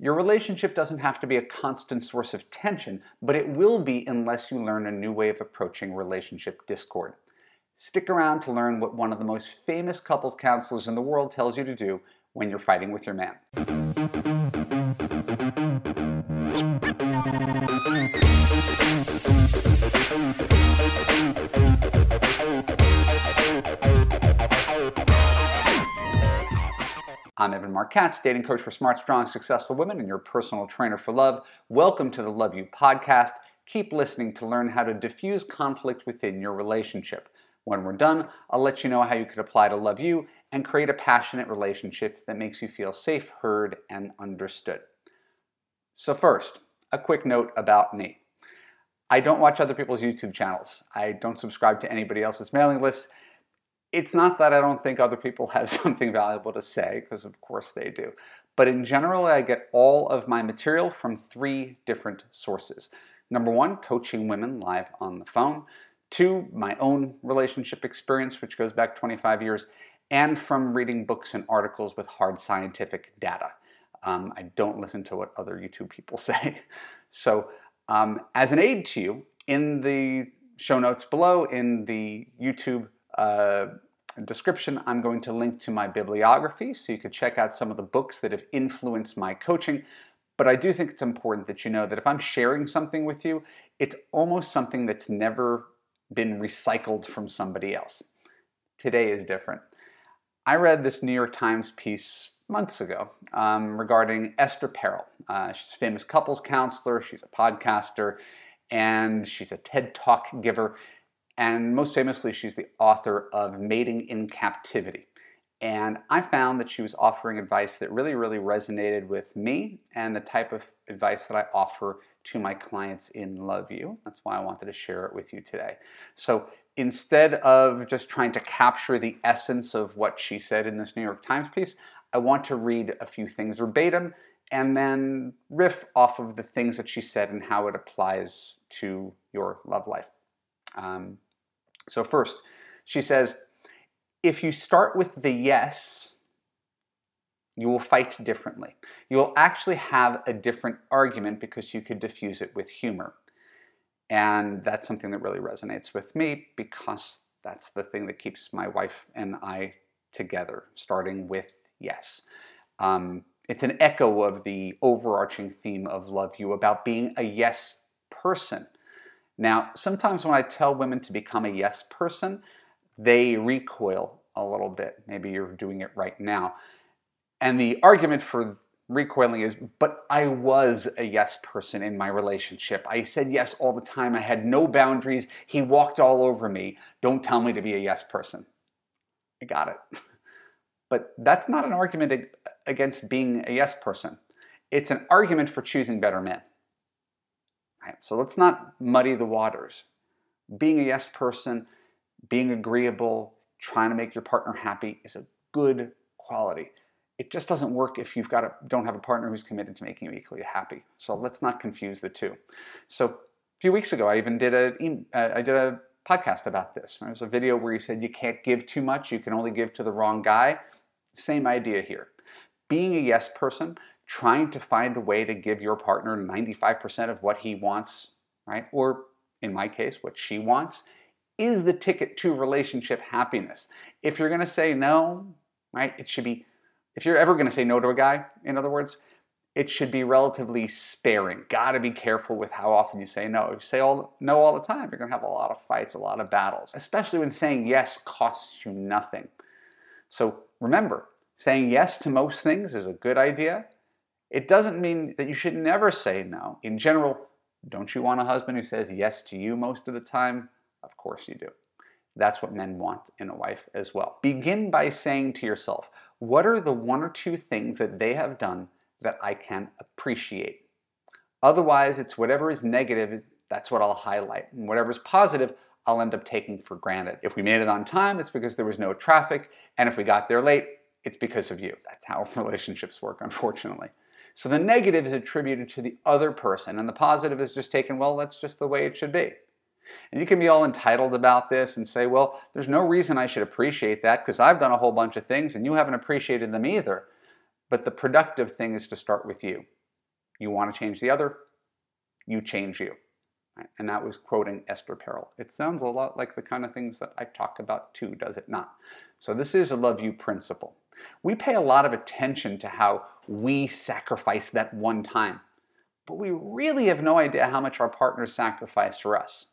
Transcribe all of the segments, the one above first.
Your relationship doesn't have to be a constant source of tension, but it will be unless you learn a new way of approaching relationship discord. Stick around to learn what one of the most famous couples counselors in the world tells you to do when you're fighting with your man. I'm Evan Marc Katz, dating coach for smart, strong, successful women, and your personal trainer for love. Welcome to the Love You podcast. Keep listening to learn how to diffuse conflict within your relationship. When we're done, I'll let you know how you could apply to Love You and create a passionate relationship that makes you feel safe, heard, and understood. So, first, a quick note about me. I don't watch other people's YouTube channels. I don't subscribe to anybody else's mailing lists it's not that I don't think other people have something valuable to say, because of course they do. But in general, I get all of my material from three different sources. Number one, coaching women live on the phone. Two, my own relationship experience, which goes back 25 years. And from reading books and articles with hard scientific data. Um, I don't listen to what other YouTube people say. So, um, as an aid to you, in the show notes below, in the YouTube description, I'm going to link to my bibliography so you could check out some of the books that have influenced my coaching. But I do think it's important that you know that if I'm sharing something with you, it's almost something that's never been recycled from somebody else. Today is different. I read this New York Times piece months ago um, regarding Esther Perel. Uh, she's a famous couples counselor, she's a podcaster, and she's a TED Talk giver. And most famously, she's the author of Mating in Captivity. And I found that she was offering advice that really, really resonated with me and the type of advice that I offer to my clients in Love You. That's why I wanted to share it with you today. So instead of just trying to capture the essence of what she said in this New York Times piece, I want to read a few things verbatim and then riff off of the things that she said and how it applies to your love life. Um, so, first, she says, if you start with the yes, you will fight differently. You will actually have a different argument because you could diffuse it with humor. And that's something that really resonates with me because that's the thing that keeps my wife and I together, starting with yes. Um, it's an echo of the overarching theme of Love You about being a yes person. Now, sometimes when I tell women to become a yes person, they recoil a little bit. Maybe you're doing it right now. And the argument for recoiling is, but I was a yes person in my relationship. I said yes all the time. I had no boundaries. He walked all over me. Don't tell me to be a yes person. I got it. But that's not an argument against being a yes person. It's an argument for choosing better men. Right? So let's not muddy the waters. Being a yes person, being agreeable, trying to make your partner happy is a good quality. It just doesn't work if you've got a, don't have a partner who's committed to making you equally happy. So let's not confuse the two. So a few weeks ago, I even did a uh, did a podcast about this. There was a video where you said you can't give too much, you can only give to the wrong guy. Same idea here. Being a yes person trying to find a way to give your partner 95% of what he wants, right? Or in my case, what she wants, is the ticket to relationship happiness. If you're gonna say no, right, it should be, if you're ever gonna say no to a guy, in other words, it should be relatively sparing. Gotta be careful with how often you say no. If you say all, no all the time, you're gonna have a lot of fights, a lot of battles, especially when saying yes costs you nothing. So remember, saying yes to most things is a good idea, it doesn't mean that you should never say no. In general, don't you want a husband who says yes to you most of the time? Of course you do. That's what men want in a wife as well. Begin by saying to yourself, what are the one or two things that they have done that I can appreciate? Otherwise, it's whatever is negative, that's what I'll highlight. And whatever is positive, I'll end up taking for granted. If we made it on time, it's because there was no traffic. And if we got there late, it's because of you. That's how relationships work, unfortunately. So the negative is attributed to the other person, and the positive is just taken, well, that's just the way it should be. And you can be all entitled about this and say, well, there's no reason I should appreciate that because I've done a whole bunch of things and you haven't appreciated them either. But the productive thing is to start with you. You want to change the other, you change you. And that was quoting Esther Perel. It sounds a lot like the kind of things that I talk about too, does it not? So this is a love you principle. We pay a lot of attention to how we sacrifice that one time, but we really have no idea how much our partners sacrifice for us.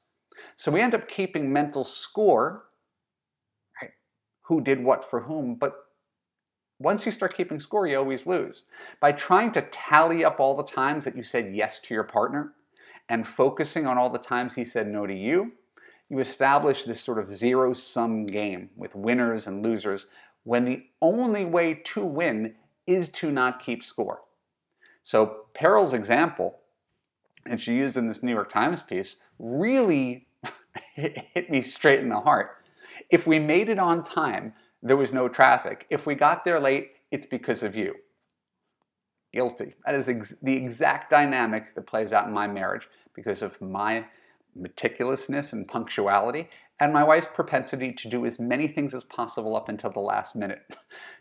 So we end up keeping mental score, right? Who did what for whom, but once you start keeping score, you always lose. By trying to tally up all the times that you said yes to your partner and focusing on all the times he said no to you, you establish this sort of zero sum game with winners and losers when the only way to win is to not keep score. So, Perel's example, and she used in this New York Times piece, really hit me straight in the heart. If we made it on time, there was no traffic. If we got there late, it's because of you. Guilty. That is ex- the exact dynamic that plays out in my marriage because of my meticulousness and punctuality and my wife's propensity to do as many things as possible up until the last minute.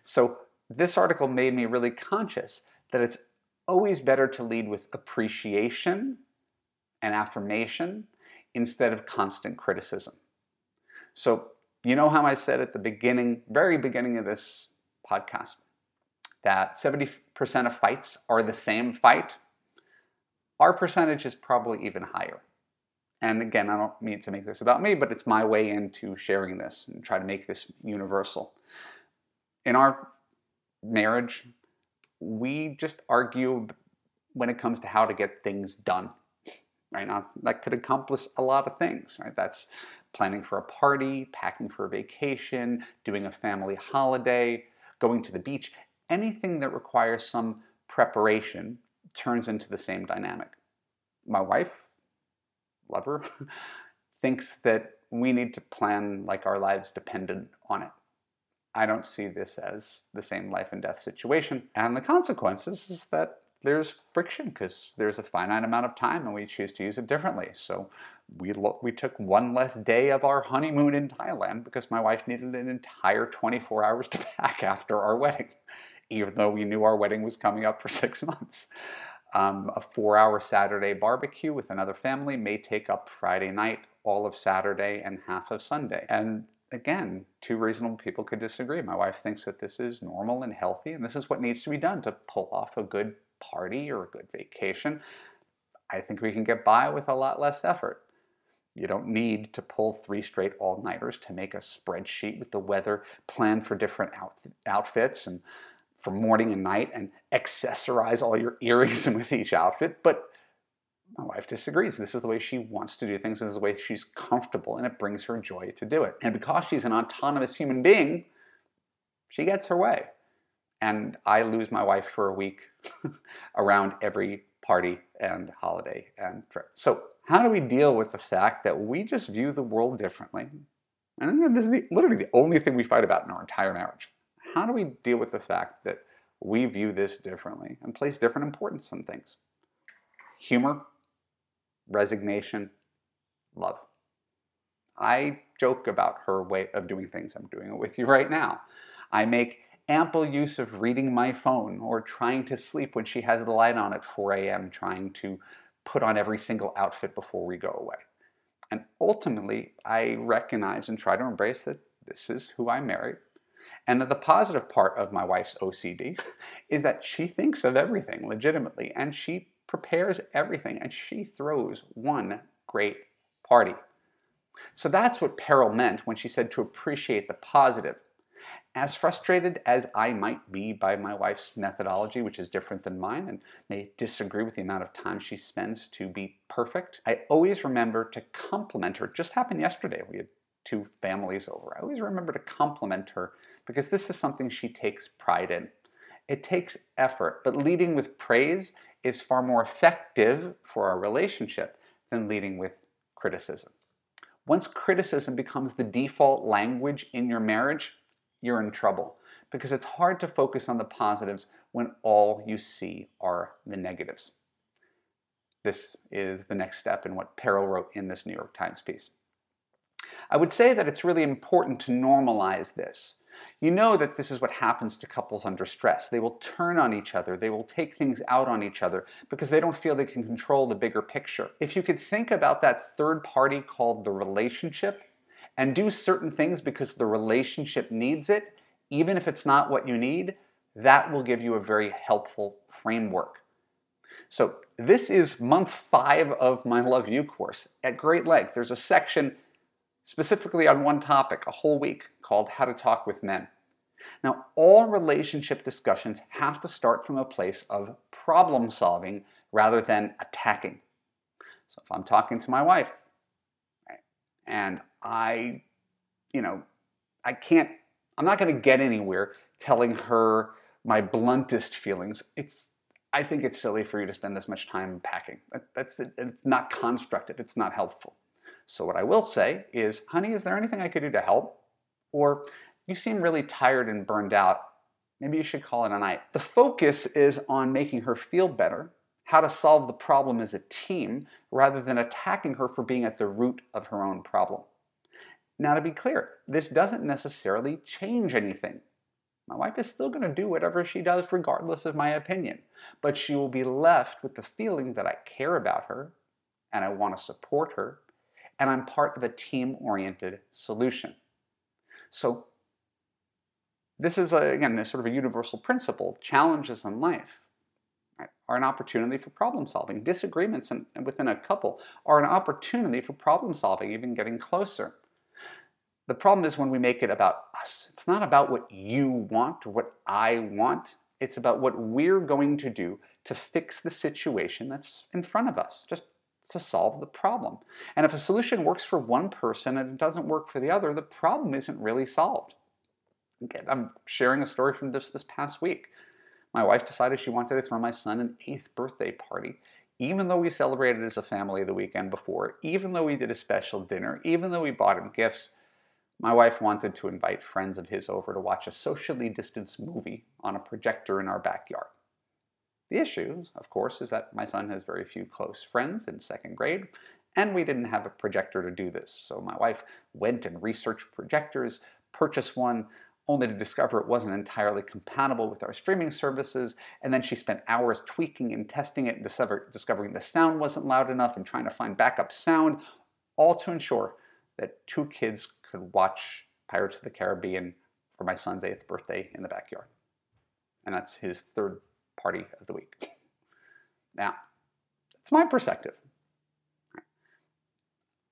So, this article made me really conscious that it's always better to lead with appreciation and affirmation instead of constant criticism. So, you know how I said at the beginning, very beginning of this podcast, that 70% of fights are the same fight? Our percentage is probably even higher. And again, I don't mean to make this about me, but it's my way into sharing this and try to make this universal. In our marriage, we just argue when it comes to how to get things done. Right now, that could accomplish a lot of things. Right, that's planning for a party, packing for a vacation, doing a family holiday, going to the beach, anything that requires some preparation turns into the same dynamic. My wife, lover, thinks that we need to plan like our lives depended on it. I don't see this as the same life and death situation. And the consequences is that there's friction because there's a finite amount of time and we choose to use it differently. So we, lo- we took one less day of our honeymoon in Thailand because my wife needed an entire 24 hours to pack after our wedding, even though we knew our wedding was coming up for six months. Um, a four hour Saturday barbecue with another family may take up Friday night, all of Saturday, and half of Sunday. And again, two reasonable people could disagree. My wife thinks that this is normal and healthy, and this is what needs to be done to pull off a good party or a good vacation. I think we can get by with a lot less effort. You don't need to pull three straight all nighters to make a spreadsheet with the weather, plan for different out- outfits and for morning and night, and accessorize all your earrings with each outfit. But my wife disagrees. This is the way she wants to do things. This is the way she's comfortable, and it brings her joy to do it. And because she's an autonomous human being, she gets her way. And I lose my wife for a week around every party and holiday and trip. So how do we deal with the fact that we just view the world differently? And this is the, literally the only thing we fight about in our entire marriage. How do we deal with the fact that we view this differently and place different importance on things? Humor, resignation, love. I joke about her way of doing things. I'm doing it with you right now. I make ample use of reading my phone or trying to sleep when she has the light on at 4 a.m., trying to put on every single outfit before we go away. And ultimately, I recognize and try to embrace that this is who I married. And that the positive part of my wife's OCD is that she thinks of everything legitimately and she prepares everything and she throws one great party. So that's what Perel meant when she said to appreciate the positive as frustrated as I might be by my wife's methodology, which is different than mine and may disagree with the amount of time she spends to be perfect, I always remember to compliment her. It just happened yesterday. We had two families over. I always remember to compliment her because this is something she takes pride in. It takes effort, but leading with praise is far more effective for our relationship than leading with criticism. Once criticism becomes the default language in your marriage, you're in trouble because it's hard to focus on the positives when all you see are the negatives. This is the next step in what Perel wrote in this New York Times piece. I would say that it's really important to normalize this You know that this is what happens to couples under stress. They will turn on each other, they will take things out on each other because they don't feel they can control the bigger picture. If you could think about that third party called the relationship and do certain things because the relationship needs it, even if it's not what you need, that will give you a very helpful framework. So, this is month five of my Love You course at great length. There's a section specifically on one topic, a whole week, called How to Talk with Men. Now, all relationship discussions have to start from a place of problem solving rather than attacking. So, if I'm talking to my wife and I, you know, I can't, I'm not going to get anywhere telling her my bluntest feelings. It's, I think it's silly for you to spend this much time packing. That, that's, it's not constructive. It's not helpful. So what I will say is, honey, is there anything I could do to help? Or you seem really tired and burned out. Maybe you should call it a night. The focus is on making her feel better, how to solve the problem as a team, rather than attacking her for being at the root of her own problem. Now, to be clear, this doesn't necessarily change anything. My wife is still going to do whatever she does, regardless of my opinion, but she will be left with the feeling that I care about her and I want to support her and I'm part of a team oriented solution. So, this is, a, again, a sort of a universal principle. Challenges in life right, are an opportunity for problem solving. Disagreements in, within a couple are an opportunity for problem solving, even getting closer. The problem is when we make it about us. It's not about what you want or what I want. It's about what we're going to do to fix the situation that's in front of us. Just to solve the problem. And if a solution works for one person and it doesn't work for the other, the problem isn't really solved. I'm sharing a story from this this past week. My wife decided she wanted to throw my son an eighth birthday party, even though we celebrated as a family the weekend before, even though we did a special dinner, even though we bought him gifts. My wife wanted to invite friends of his over to watch a socially distanced movie on a projector in our backyard. The issue, of course, is that my son has very few close friends in second grade, and we didn't have a projector to do this. So my wife went and researched projectors, purchased one, only to discover it wasn't entirely compatible with our streaming services, and then she spent hours tweaking and testing it and discover, discovering the sound wasn't loud enough and trying to find backup sound, all to ensure that two kids could watch Pirates of the Caribbean for my son's eighth birthday in the backyard. And that's his third party of the week. Now, it's my perspective.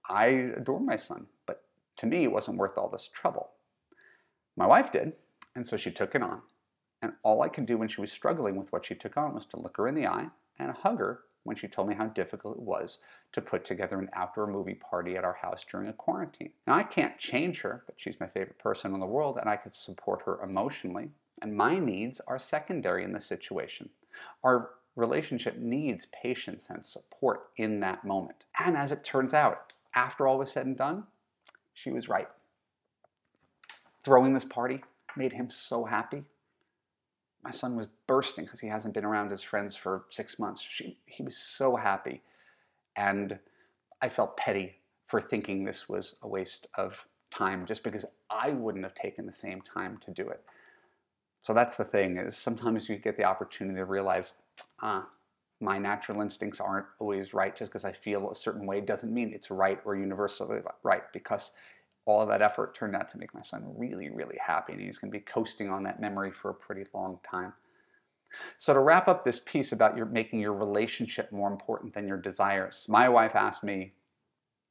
I adore my son, but to me, it wasn't worth all this trouble. My wife did, and so she took it on. And all I could do when she was struggling with what she took on was to look her in the eye and hug her when she told me how difficult it was to put together an outdoor movie party at our house during a quarantine. Now, I can't change her, but she's my favorite person in the world, and I could support her emotionally and my needs are secondary in this situation. Our relationship needs patience and support in that moment. And as it turns out, after all was said and done, she was right. Throwing this party made him so happy. My son was bursting because he hasn't been around his friends for six months. She, he was so happy. And I felt petty for thinking this was a waste of time just because I wouldn't have taken the same time to do it. So that's the thing is sometimes you get the opportunity to realize, ah, my natural instincts aren't always right just because I feel a certain way doesn't mean it's right or universally right because all of that effort turned out to make my son really, really happy and he's going to be coasting on that memory for a pretty long time. So to wrap up this piece about your making your relationship more important than your desires, my wife asked me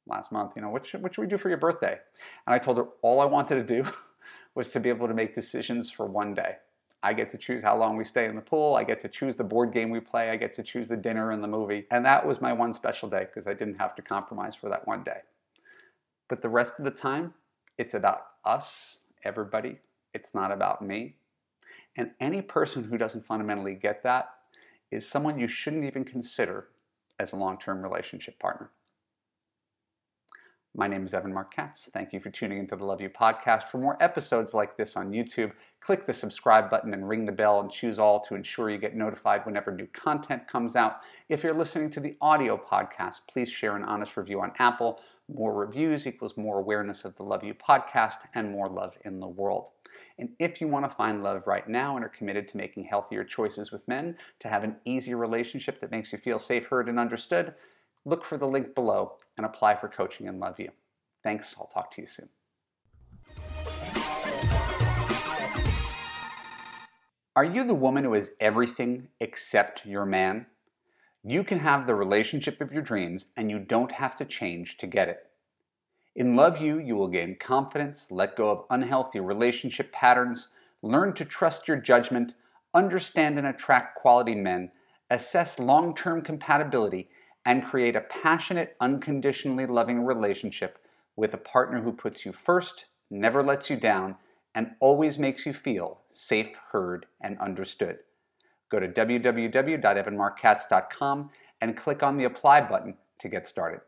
last month, you know, what should, what should we do for your birthday? And I told her all I wanted to do was to be able to make decisions for one day. I get to choose how long we stay in the pool. I get to choose the board game we play. I get to choose the dinner and the movie. And that was my one special day because I didn't have to compromise for that one day. But the rest of the time, it's about us, everybody. It's not about me. And any person who doesn't fundamentally get that is someone you shouldn't even consider as a long term relationship partner. My name is Evan Marc Katz. Thank you for tuning into the Love You podcast. For more episodes like this on YouTube, click the subscribe button and ring the bell and choose all to ensure you get notified whenever new content comes out. If you're listening to the audio podcast, please share an honest review on Apple. More reviews equals more awareness of the Love You podcast and more love in the world. And if you want to find love right now and are committed to making healthier choices with men, to have an easy relationship that makes you feel safe, heard, and understood, look for the link below and apply for coaching and love you. Thanks. I'll talk to you soon. Are you the woman who is everything except your man? You can have the relationship of your dreams and you don't have to change to get it. In Love You, you will gain confidence, let go of unhealthy relationship patterns, learn to trust your judgment, understand and attract quality men, assess long term compatibility, and create a passionate, unconditionally loving relationship with a partner who puts you first, never lets you down, and always makes you feel safe, heard, and understood. Go to www.evanmarckatz.com and click on the apply button to get started.